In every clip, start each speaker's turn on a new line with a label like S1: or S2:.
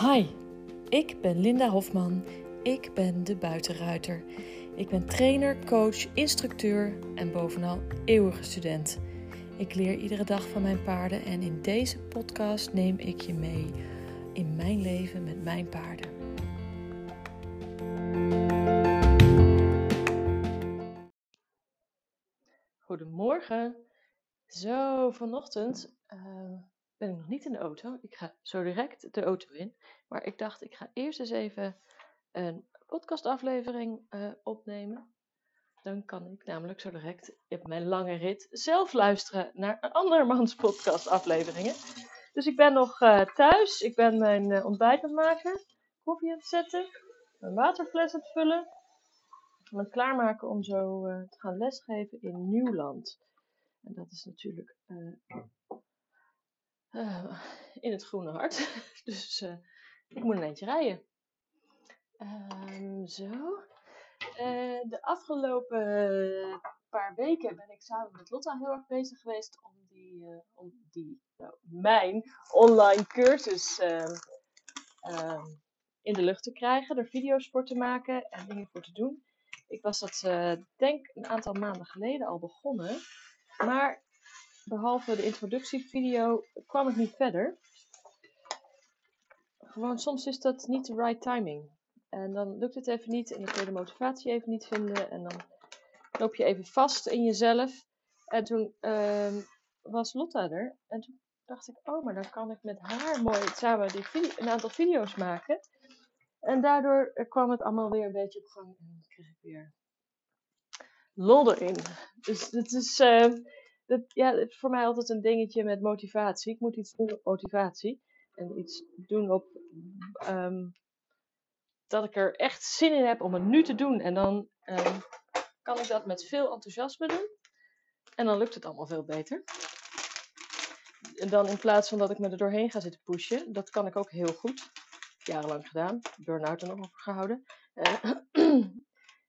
S1: Hi, ik ben Linda Hofman. Ik ben de buitenruiter. Ik ben trainer, coach, instructeur en bovenal eeuwige student. Ik leer iedere dag van mijn paarden en in deze podcast neem ik je mee in mijn leven met mijn paarden. Goedemorgen. Zo, vanochtend uh, ben ik nog niet in de auto. Ik ga zo direct de auto in. Maar ik dacht, ik ga eerst eens even een podcastaflevering uh, opnemen. Dan kan ik namelijk zo direct op mijn lange rit zelf luisteren naar een andermans podcastafleveringen. Dus ik ben nog uh, thuis. Ik ben mijn uh, ontbijt aan het maken. Koffie aan het zetten. Mijn waterfles aan het vullen. En het klaarmaken om zo te gaan lesgeven in Nieuwland. En dat is natuurlijk uh, in het groene hart. dus uh, ik moet een eentje rijden. Um, zo. Uh, de afgelopen paar weken ben ik samen met Lotta heel erg bezig geweest om die, om die nou, mijn online cursus ehm, ehm, in de lucht te krijgen. Er video's voor te maken en dingen voor te doen. Ik was dat, denk een aantal maanden geleden al begonnen. Maar behalve de introductievideo kwam ik niet verder. Gewoon soms is dat niet de right timing. En dan lukt het even niet en dan kun je de motivatie even niet vinden. En dan loop je even vast in jezelf. En toen uh, was Lotta er. En toen dacht ik, oh, maar dan kan ik met haar mooi samen die video, een aantal video's maken. En daardoor kwam het allemaal weer een beetje op gang. En kreeg ik weer lol erin. Dus het is... Uh, dat, ja, het is voor mij altijd een dingetje met motivatie. Ik moet iets doen op motivatie. En iets doen op um, dat ik er echt zin in heb om het nu te doen. En dan um, kan ik dat met veel enthousiasme doen. En dan lukt het allemaal veel beter. En dan in plaats van dat ik me er doorheen ga zitten pushen. Dat kan ik ook heel goed. Jarenlang gedaan. Burn-out er nog op gehouden. Uh,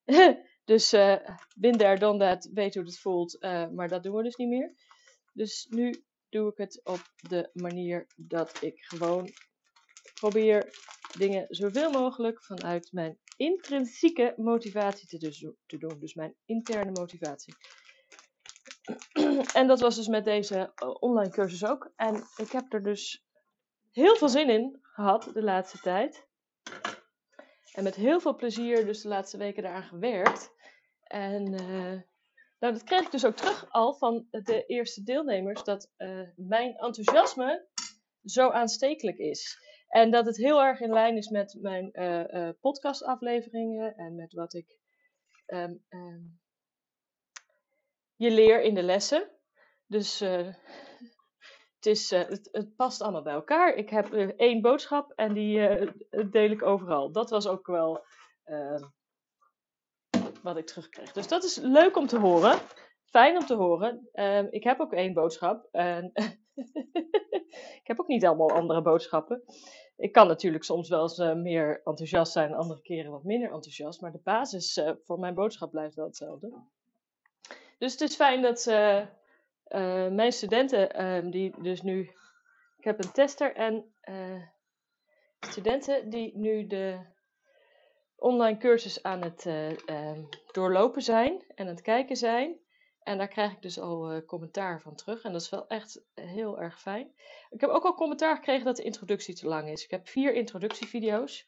S1: Dus uh, been there, done that, weet hoe het voelt, uh, maar dat doen we dus niet meer. Dus nu doe ik het op de manier dat ik gewoon probeer dingen zoveel mogelijk vanuit mijn intrinsieke motivatie te, dus, te doen. Dus mijn interne motivatie. En dat was dus met deze eh, online cursus ook. En ik heb er dus heel veel zin in gehad de laatste tijd. En met heel veel plezier dus de laatste weken daaraan gewerkt. En uh, nou, dat kreeg ik dus ook terug al van de eerste deelnemers, dat uh, mijn enthousiasme zo aanstekelijk is. En dat het heel erg in lijn is met mijn uh, podcastafleveringen en met wat ik um, um, je leer in de lessen. Dus het, is, het, past allemaal bij elkaar. Ik heb één boodschap en die deel ik overal. Dat was ook wel ehm, wat ik terugkreeg. Dus dat is leuk om te horen. Fijn om te horen. Um, ik heb ook één boodschap. En ik heb ook niet allemaal andere boodschappen. Ik kan natuurlijk soms wel eens uh, meer enthousiast zijn, andere keren wat minder enthousiast. Maar de basis uh, voor mijn boodschap blijft wel hetzelfde. Dus het is fijn dat uh, mijn studenten, ehm, die dus nu. Ik heb een tester en studenten die nu de online cursus aan het uh, doorlopen zijn en aan het kijken zijn. En daar krijg ik dus al uh, commentaar van terug. En dat is wel echt heel erg fijn. Ik heb ook al commentaar gekregen dat de introductie te lang is. Ik heb vier introductievideo's.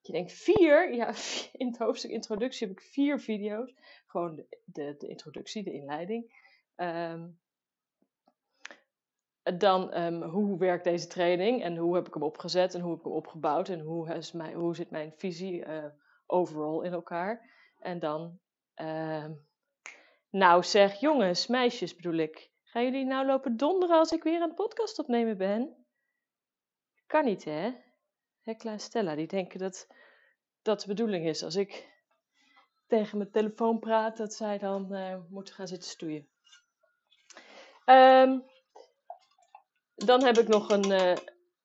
S1: Je denkt vier? Ja, in het hoofdstuk introductie heb ik vier video's. Gewoon de, de, introductie, de inleiding. Um, dan um, hoe werkt deze training en hoe heb ik hem opgezet en hoe heb ik hem opgebouwd en hoe, is mijn, hoe zit mijn visie uh, overal in elkaar. En dan, uh, nou zeg jongens, meisjes bedoel ik, gaan jullie nou lopen donderen als ik weer een podcast opnemen ben? Kan niet hè? Hekla en Stella, die denken dat dat de bedoeling is. Als ik tegen mijn telefoon praat, dat zij dan uh, moeten gaan zitten stoeien. Um, dan heb ik nog een, uh,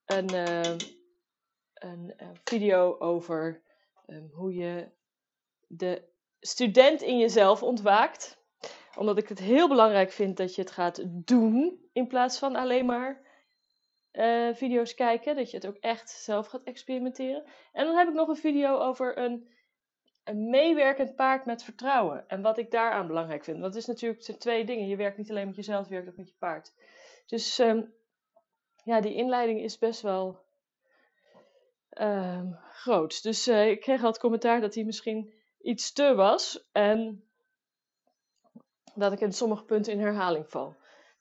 S1: een, uh, een uh, video over um, hoe je de student in jezelf ontwaakt. Omdat ik het heel belangrijk vind dat je het gaat doen in plaats van alleen maar eh, video's kijken. Dat je het ook echt zelf gaat experimenteren. En dan heb ik nog een video over een, een meewerkend paard met vertrouwen. En wat ik daaraan belangrijk vind. Want het is natuurlijk twee dingen. Je werkt niet alleen met jezelf, je werkt ook met je paard. Dus ehm, ja, die inleiding is best wel ehm, groot. Dus eh, ik kreeg al het commentaar dat hij misschien iets te was. En dat ik in sommige punten in herhaling val.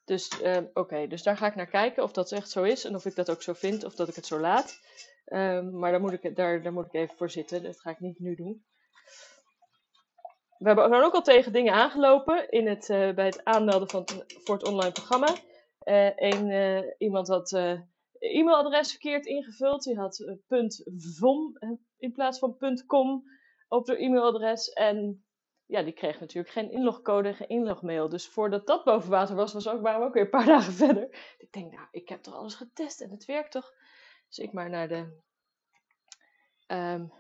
S1: Dus ehm, oké, dus daar ga ik naar kijken of dat echt zo is en of ik dat ook zo vind of dat ik het zo laat. Ehm, maar daar moet, ik, daar, daar moet ik even voor zitten. Dat ga ik niet nu doen. We hebben ook al tegen dingen aangelopen in het, eh, bij het aanmelden van voor het online programma. Uh, een, uh, iemand had e-mailadres verkeerd ingevuld. Die had .vom in plaats van .com op de e-mailadres. En ja, die kreeg natuurlijk geen inlogcode, geen inlogmail. Dus voordat dat boven water was, was ook, waren we ook weer een paar dagen verder. Ik denk, nou, ik heb toch alles getest en het werkt toch? Dus ik maar naar de um,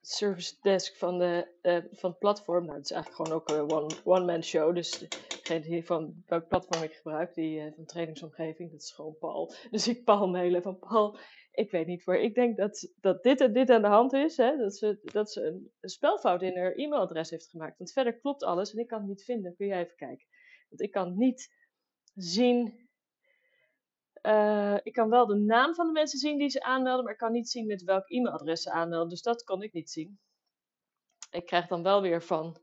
S1: service desk van, de, uh, van het platform. Nou, het is eigenlijk gewoon ook een one-man one show. Dus degene die van welk platform ik gebruik, die uh, van trainingsomgeving, dat is gewoon Paul. Dus ik Paul mailen van Paul, ik weet niet waar. Ik denk dat, dat dit en dit aan de hand is. Hè? Dat, ze, dat ze een, spelfout in haar e-mailadres heeft gemaakt. Want verder klopt alles en ik kan het niet vinden. Kun jij even kijken? Want ik kan niet zien. Uh, ik kan wel de naam van de mensen zien die ze aanmelden, maar ik kan niet zien met welk e-mailadres ze aanmelden. Dus dat kon ik niet zien. Ik krijg dan wel weer van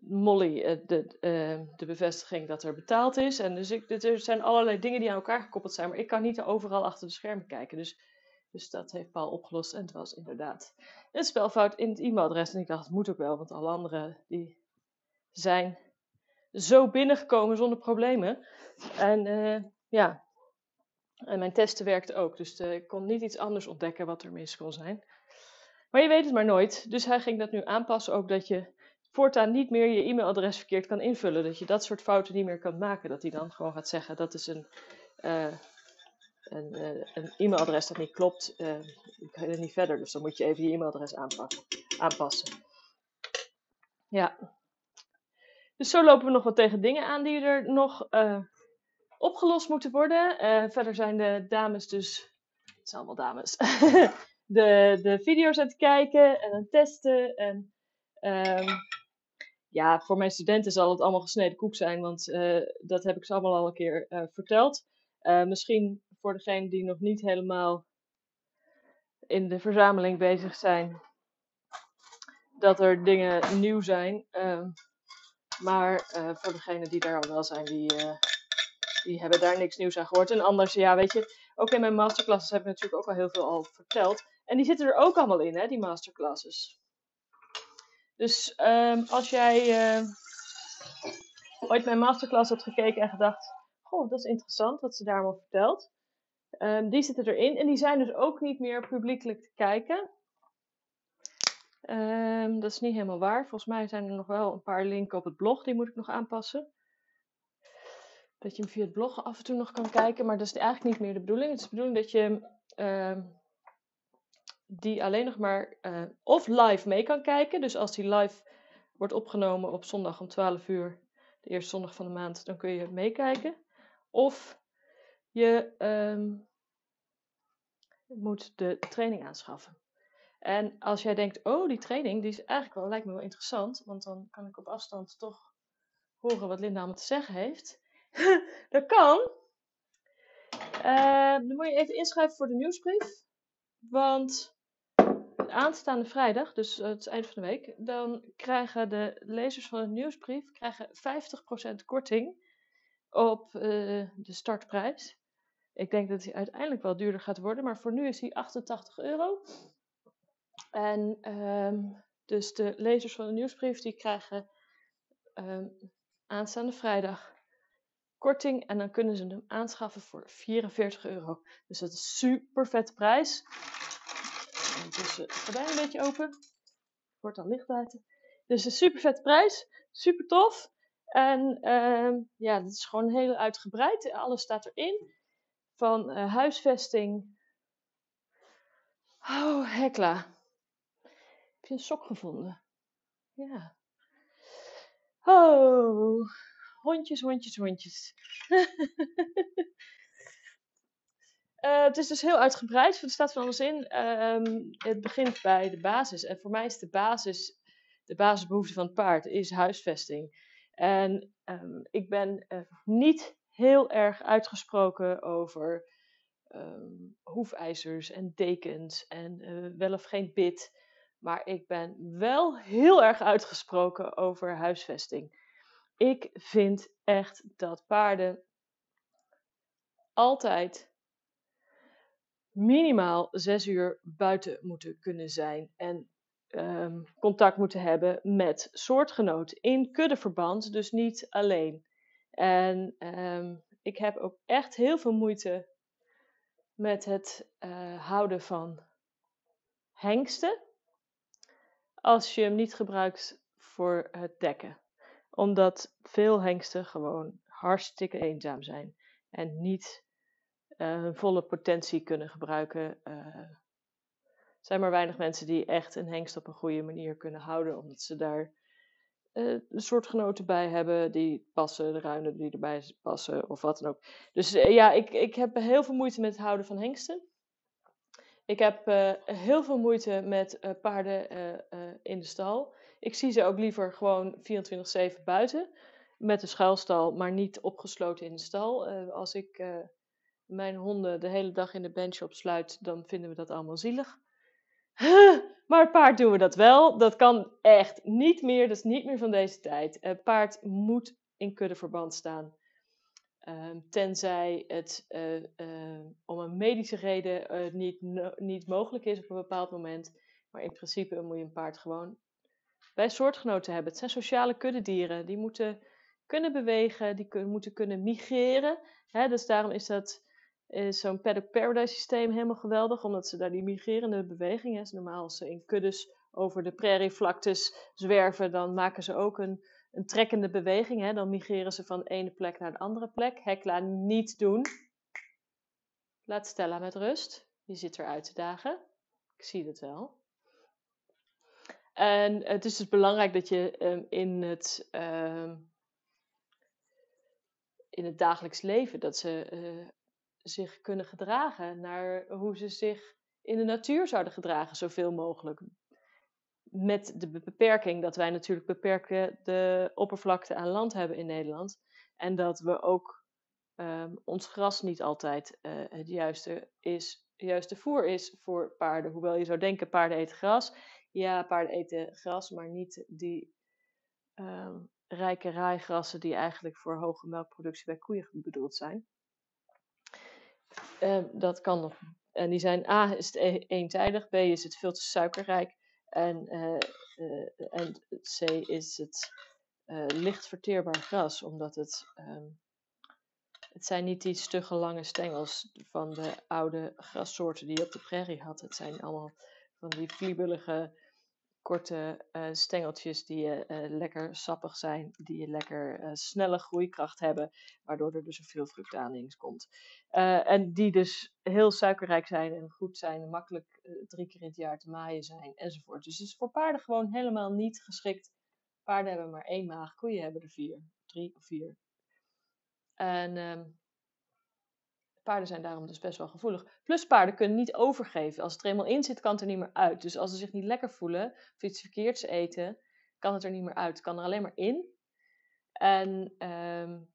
S1: Molly uh, de, uh, de bevestiging dat er betaald is. En dus ik, er zijn allerlei dingen die aan elkaar gekoppeld zijn, maar ik kan niet overal achter de schermen kijken. Dus dus dat heeft Paul opgelost en het was inderdaad een spelfout in het e-mailadres. En ik dacht, het moet ook wel, want alle anderen die zijn zo binnengekomen zonder problemen. En ja, en mijn testen werkten ook. Dus uh, ik kon niet iets anders ontdekken wat er mis kon zijn. Maar je weet het maar nooit. Dus hij ging dat nu aanpassen ook dat je voortaan niet meer je e-mailadres verkeerd kan invullen. Dat je dat soort fouten niet meer kan maken. Dat hij dan gewoon gaat zeggen dat is een... Uh, een, uh, een e-mailadres dat niet klopt, uh, kan je niet verder. Dus dan moet je even je e-mailadres aanpassen. Ja. Dus zo lopen we nog wat tegen dingen aan die er nog opgelost moeten worden. verder zijn de dames dus, het zijn allemaal dames, de, de video's aan het kijken en aan het testen. En um, ja, voor mijn studenten zal het allemaal gesneden koek zijn, want dat heb ik ze allemaal al een keer verteld. misschien voor degenen die nog niet helemaal in de verzameling bezig zijn, dat er dingen nieuw zijn. Uh, maar voor degenen die daar al wel zijn, die, die hebben daar niks nieuws aan gehoord. En anders, ja, weet je, ook in mijn masterclasses heb ik natuurlijk ook al heel veel al verteld. En die zitten er ook allemaal in, hè, die masterclasses. Dus um, als jij uh, ooit mijn masterclass hebt gekeken en gedacht, goh, dat is interessant wat ze daar allemaal vertelt. Um, die zitten erin en die zijn dus ook niet meer publiekelijk te kijken. Um, dat is niet helemaal waar. Volgens mij zijn er nog wel een paar linken op het blog, die moet ik nog aanpassen. Dat je hem via het blog af en toe nog kan kijken, maar dat is eigenlijk niet meer de bedoeling. Het is de bedoeling dat je uh, die alleen nog maar uh, of live mee kan kijken. Dus als die live wordt opgenomen op zondag om 12 uur, de eerste zondag van de maand, dan kun je meekijken. Of je um, moet de training aanschaffen. En als jij denkt, oh, die training, die is eigenlijk wel, lijkt me wel interessant, want dan kan ik op afstand toch horen wat Linda allemaal te zeggen heeft. dat kan. Uh, dan moet je even inschrijven voor de nieuwsbrief. Want aanstaande vrijdag, dus het eind van de week, dan krijgen de lezers van de nieuwsbrief krijgen 50% korting op uh, de startprijs. Ik denk dat hij uiteindelijk wel duurder gaat worden, maar voor nu is hij 88 euro. En um, dus de lezers van de nieuwsbrief die krijgen um, aanstaande vrijdag korting en dan kunnen ze hem aanschaffen voor 44 euro. Dus dat is een super vette prijs. Dus het gordijn een beetje open. Wordt dan licht buiten. Dus een super vette prijs. Super tof. En um, ja, het is gewoon heel uitgebreid. Alles staat erin van uh, huisvesting. Oh, Hekla. Heb je een sok gevonden? Ja. Oh, hondjes, hondjes, hondjes. eh, het is dus heel uitgebreid. Er staat van alles in. Ehm, het begint bij de basis. En voor mij is de basis, de basisbehoefte van het paard, is huisvesting. En ehm, ik ben uh, niet heel erg uitgesproken over um, hoefijzers en dekens en uh, wel of geen bit. Maar ik ben wel heel erg uitgesproken over huisvesting. Ik vind echt dat paarden altijd minimaal zes uur buiten moeten kunnen zijn en um, contact moeten hebben met soortgenoten in kuddeverband, dus niet alleen. En um, ik heb ook echt heel veel moeite met het uh, houden van hengsten als je hem niet gebruikt voor het dekken. Omdat veel hengsten gewoon hartstikke eenzaam zijn en niet uh, hun volle potentie kunnen gebruiken. Uh, er zijn maar weinig mensen die echt een hengst op een goede manier kunnen houden, omdat ze daar uh, soortgenoten bij hebben die passen, de ruinen die erbij passen of wat dan ook. Dus ja, ik, ik heb heel veel moeite met het houden van hengsten. Ik heb heel veel moeite met paarden in de stal. Ik zie ze ook liever gewoon 24-7 buiten. Met een schuilstal, maar niet opgesloten in de stal. als ik mijn honden de hele dag in de bench sluit, dan vinden we dat allemaal zielig. maar het paard doen we dat wel. Dat kan echt niet meer. Dat is niet meer van deze tijd. Het paard moet in kuddeverband staan. Ehm, tenzij het uh, uh, om een medische reden uh, niet, niet mogelijk is op een bepaald moment. Maar in principe moet je een paard gewoon bij soortgenoten hebben. Het zijn sociale kuddedieren. Die moeten kunnen bewegen, die moeten kunnen migreren. Dus daarom is dat zo'n paddock paradise systeem helemaal geweldig. Omdat ze daar die migrerende beweging hebben. Normaal als ze in kuddes over de prairievlaktes zwerven, dan maken ze ook een een trekkende beweging. Dan migreren ze van de ene plek naar de andere plek. Hekla niet doen. Laat Stella met rust. Die zit er uit te dagen. Ik zie het wel. En het is dus belangrijk dat je um, in, het, um, in het dagelijks leven, dat ze uh, zich kunnen gedragen naar hoe ze zich in de natuur zouden gedragen, zoveel mogelijk met de beperking dat wij natuurlijk beperkte de oppervlakte aan land hebben in Nederland. En dat we ook um, ons gras niet altijd uh, het juiste, is, juiste voer is voor paarden. Hoewel je zou denken, paarden eten gras. Ja, paarden eten gras, maar niet die um, rijke raaigrassen die eigenlijk voor hoge melkproductie bij koeien bedoeld zijn. Uh, dat kan nog. En die zijn A is het e-, eenzijdig, B is het veel te suikerrijk. En, uh, uh, en C is het uh, licht verteerbaar gras, omdat het, um, het zijn niet die stugge lange stengels van de oude grassoorten die je op de prairie had. Het zijn allemaal van die vliebelige korte uh, stengeltjes die uh, lekker sappig zijn, die lekker snelle groeikracht hebben, waardoor er dus een veel vruchtaanneming komt. en die dus heel suikerrijk zijn en goed zijn, makkelijk drie keer in het jaar te maaien zijn enzovoort. Dus het is voor paarden gewoon helemaal niet geschikt. Paarden hebben maar één maag, koeien hebben er vier, drie of vier. En um, Paarden zijn daarom dus best wel gevoelig. Plus paarden kunnen niet overgeven. Als het er eenmaal in zit, kan het er niet meer uit. Dus als ze zich niet lekker voelen of iets verkeerds eten, kan het er niet meer uit. Het kan er alleen maar in. En um,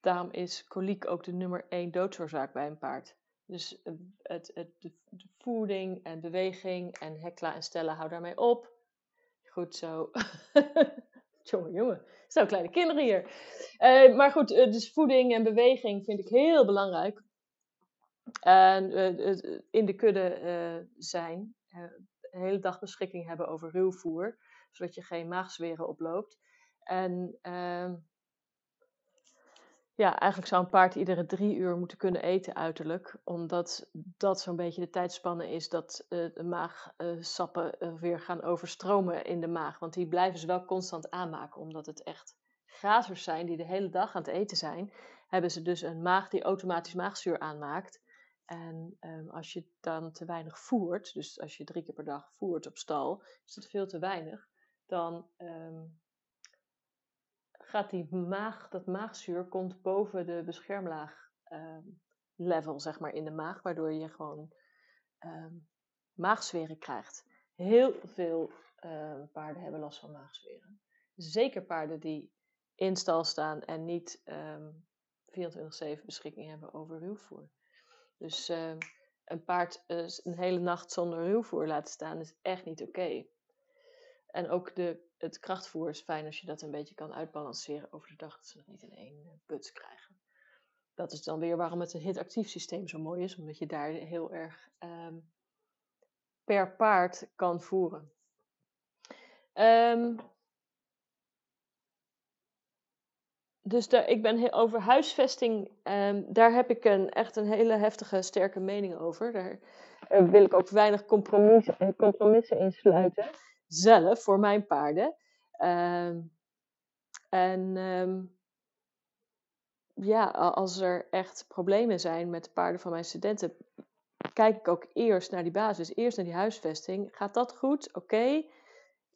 S1: daarom is koliek ook de nummer één doodsoorzaak bij een paard. Dus eh, het, het, de, de voeding en beweging en hekla en stellen, hou daarmee op. Goed zo. Jongen, jongen. Zo kleine kinderen hier. Uh, maar goed, uh, dus voeding en beweging vind ik heel belangrijk. En uh, in de kudde zijn, de hele dag beschikking hebben over ruwvoer, zodat je geen maagzweren oploopt. En ehm, ja, eigenlijk zou een paard iedere drie uur moeten kunnen eten uiterlijk. Omdat dat zo'n beetje de tijdspanne is dat uh, de maagsappen uh, weer gaan overstromen in de maag. Want die blijven ze wel constant aanmaken. Omdat het echt grazers zijn die de hele dag aan het eten zijn. Hebben ze dus een maag die automatisch maagzuur aanmaakt. En um, als je dan te weinig voert, dus als je drie keer per dag voert op stal, is dat veel te weinig. Dan um, gaat die maag, dat maagzuur komt boven de beschermlaag uh, level zeg maar, in de maag, waardoor je gewoon um, maagzweren krijgt. Heel veel uh, paarden hebben last van maagzweren. Zeker paarden die in stal staan en niet um, ehm, 24-7 beschikking hebben over ruwvoer. Dus een paard uh, een hele nacht zonder ruwvoer laten staan is echt niet oké. En ook de, het krachtvoer is fijn als je dat een beetje kan uitbalanceren over de dag, dat ze dat niet in één uh, put krijgen. Dat is dan weer waarom het hitactief systeem zo mooi is, omdat je daar heel erg um, per paard kan voeren. Um, dus ik ben over huisvesting, um, daar heb ik een, echt een hele heftige, sterke mening over. Daar uh, wil ik ook weinig eh, compromissen in sluiten. Zelf, voor mijn paarden. Um, en um, ja, als er echt problemen zijn met de paarden van mijn studenten, kijk ik ook eerst naar die basis, eerst naar die huisvesting. Gaat dat goed? Oké.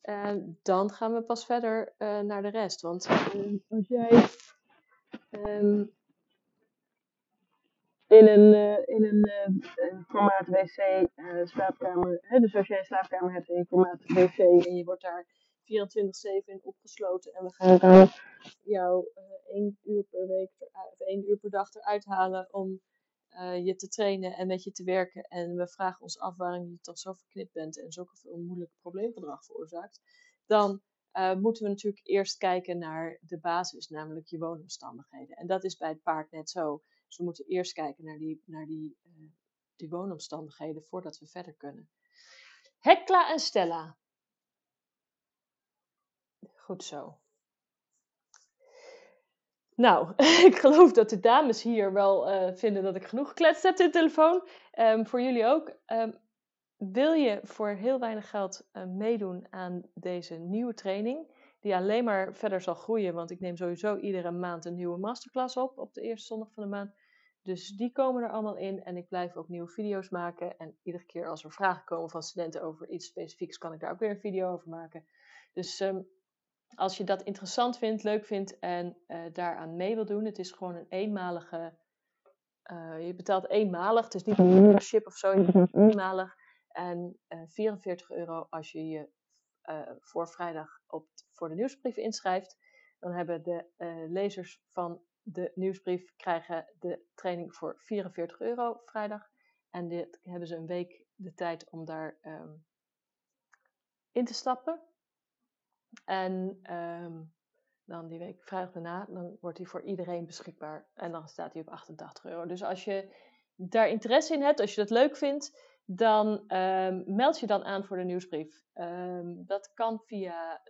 S1: Uh, dan gaan we pas verder uh, naar de rest. Want als jij in een, in een formaat wc slaapkamer, hè, dus als jij een slaapkamer hebt in een formaat wc en je wordt daar 24-7 in opgesloten en we gaan jou één uur per week of één uur per dag eruit halen om uh, je te trainen en met je te werken. En we vragen ons af waarom je toch zo verknipt bent en zoveel moeilijk probleemgedrag veroorzaakt. Dan uh, moeten we natuurlijk eerst kijken naar de basis, namelijk je woonomstandigheden. En dat is bij het paard net zo. Dus we moeten eerst kijken naar die, naar die, uh, die woonomstandigheden voordat we verder kunnen. Hekla en Stella. Goed zo. Nou, ik geloof dat de dames hier wel uh, vinden dat ik genoeg gekletst heb in de telefoon. Um, voor jullie ook. Um, wil je voor heel weinig geld uh, meedoen aan deze nieuwe training, die alleen maar verder zal groeien, want ik neem sowieso iedere maand een nieuwe masterclass op, op de eerste zondag van de maand. Dus die komen er allemaal in en ik blijf ook nieuwe video's maken. En iedere keer als er vragen komen van studenten over iets specifieks, kan ik daar ook weer een video over maken. Dus um, als je dat interessant vindt, leuk vindt en uh, daaraan mee wil doen, het is gewoon een eenmalige. Uh, je betaalt eenmalig, het is niet een membership of zo, je betaalt eenmalig. En uh, 44 euro als je je voor vrijdag op, voor de nieuwsbrief inschrijft. Dan hebben de lezers van de nieuwsbrief krijgen de training voor 44 euro vrijdag. En dit hebben ze een week de tijd om daar um, in te stappen. En um, dan die week vrijdag daarna, dan wordt die voor iedereen beschikbaar. En dan staat hij op 88 euro. Dus als je daar interesse in hebt, als je dat leuk vindt, dan um, meld je dan aan voor de nieuwsbrief. Um, dat kan via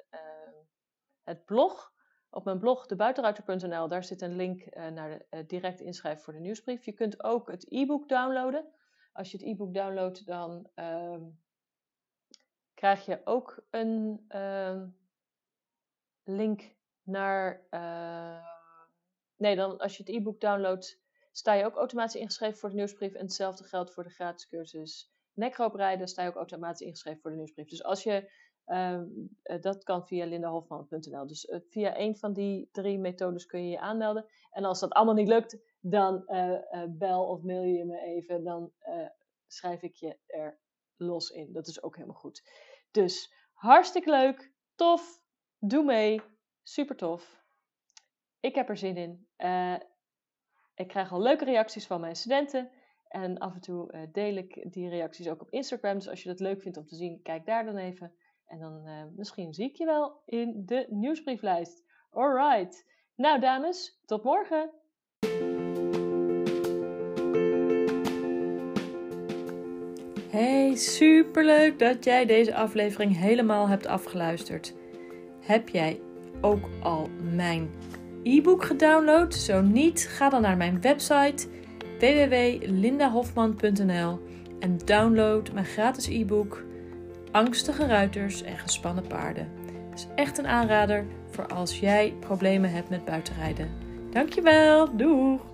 S1: het blog. Op mijn blog, debuitenruiter.nl, daar zit een link uh, naar de, uh, direct inschrijven voor de nieuwsbrief. Je kunt ook het e-book downloaden. Als je het e-book downloadt, dan krijg je ook een link naar. Uh, nee, dan als je het e-book downloadt, sta je ook automatisch ingeschreven voor de nieuwsbrief. En hetzelfde geldt voor de gratis cursus nekrooprijden, sta je ook automatisch ingeschreven voor de nieuwsbrief. Dus als je. Uh, dat kan via lindahofman.nl. Dus uh, via een van die drie methodes kun je je aanmelden. En als dat allemaal niet lukt, dan bel of mail je me even. Dan schrijf ik je er los in. Dat is ook helemaal goed. Dus hartstikke leuk, tof, Doe mee. Super tof. Ik heb er zin in. Ik krijg al leuke reacties van mijn studenten. En af en toe uh, deel ik die reacties ook op Instagram. Dus als je dat leuk vindt om te zien, kijk daar dan even. En dan uh, misschien zie ik je wel in de nieuwsbrieflijst. Alright. Nou dames, tot morgen. Hey, superleuk dat jij deze aflevering helemaal hebt afgeluisterd. Heb jij ook al mijn e-book gedownload? Zo niet, ga dan naar mijn website www.lindahofman.nl en download mijn gratis e-book Angstige ruiters en gespannen paarden. Het is echt een aanrader voor als jij problemen hebt met buitenrijden. Dankjewel, doeg!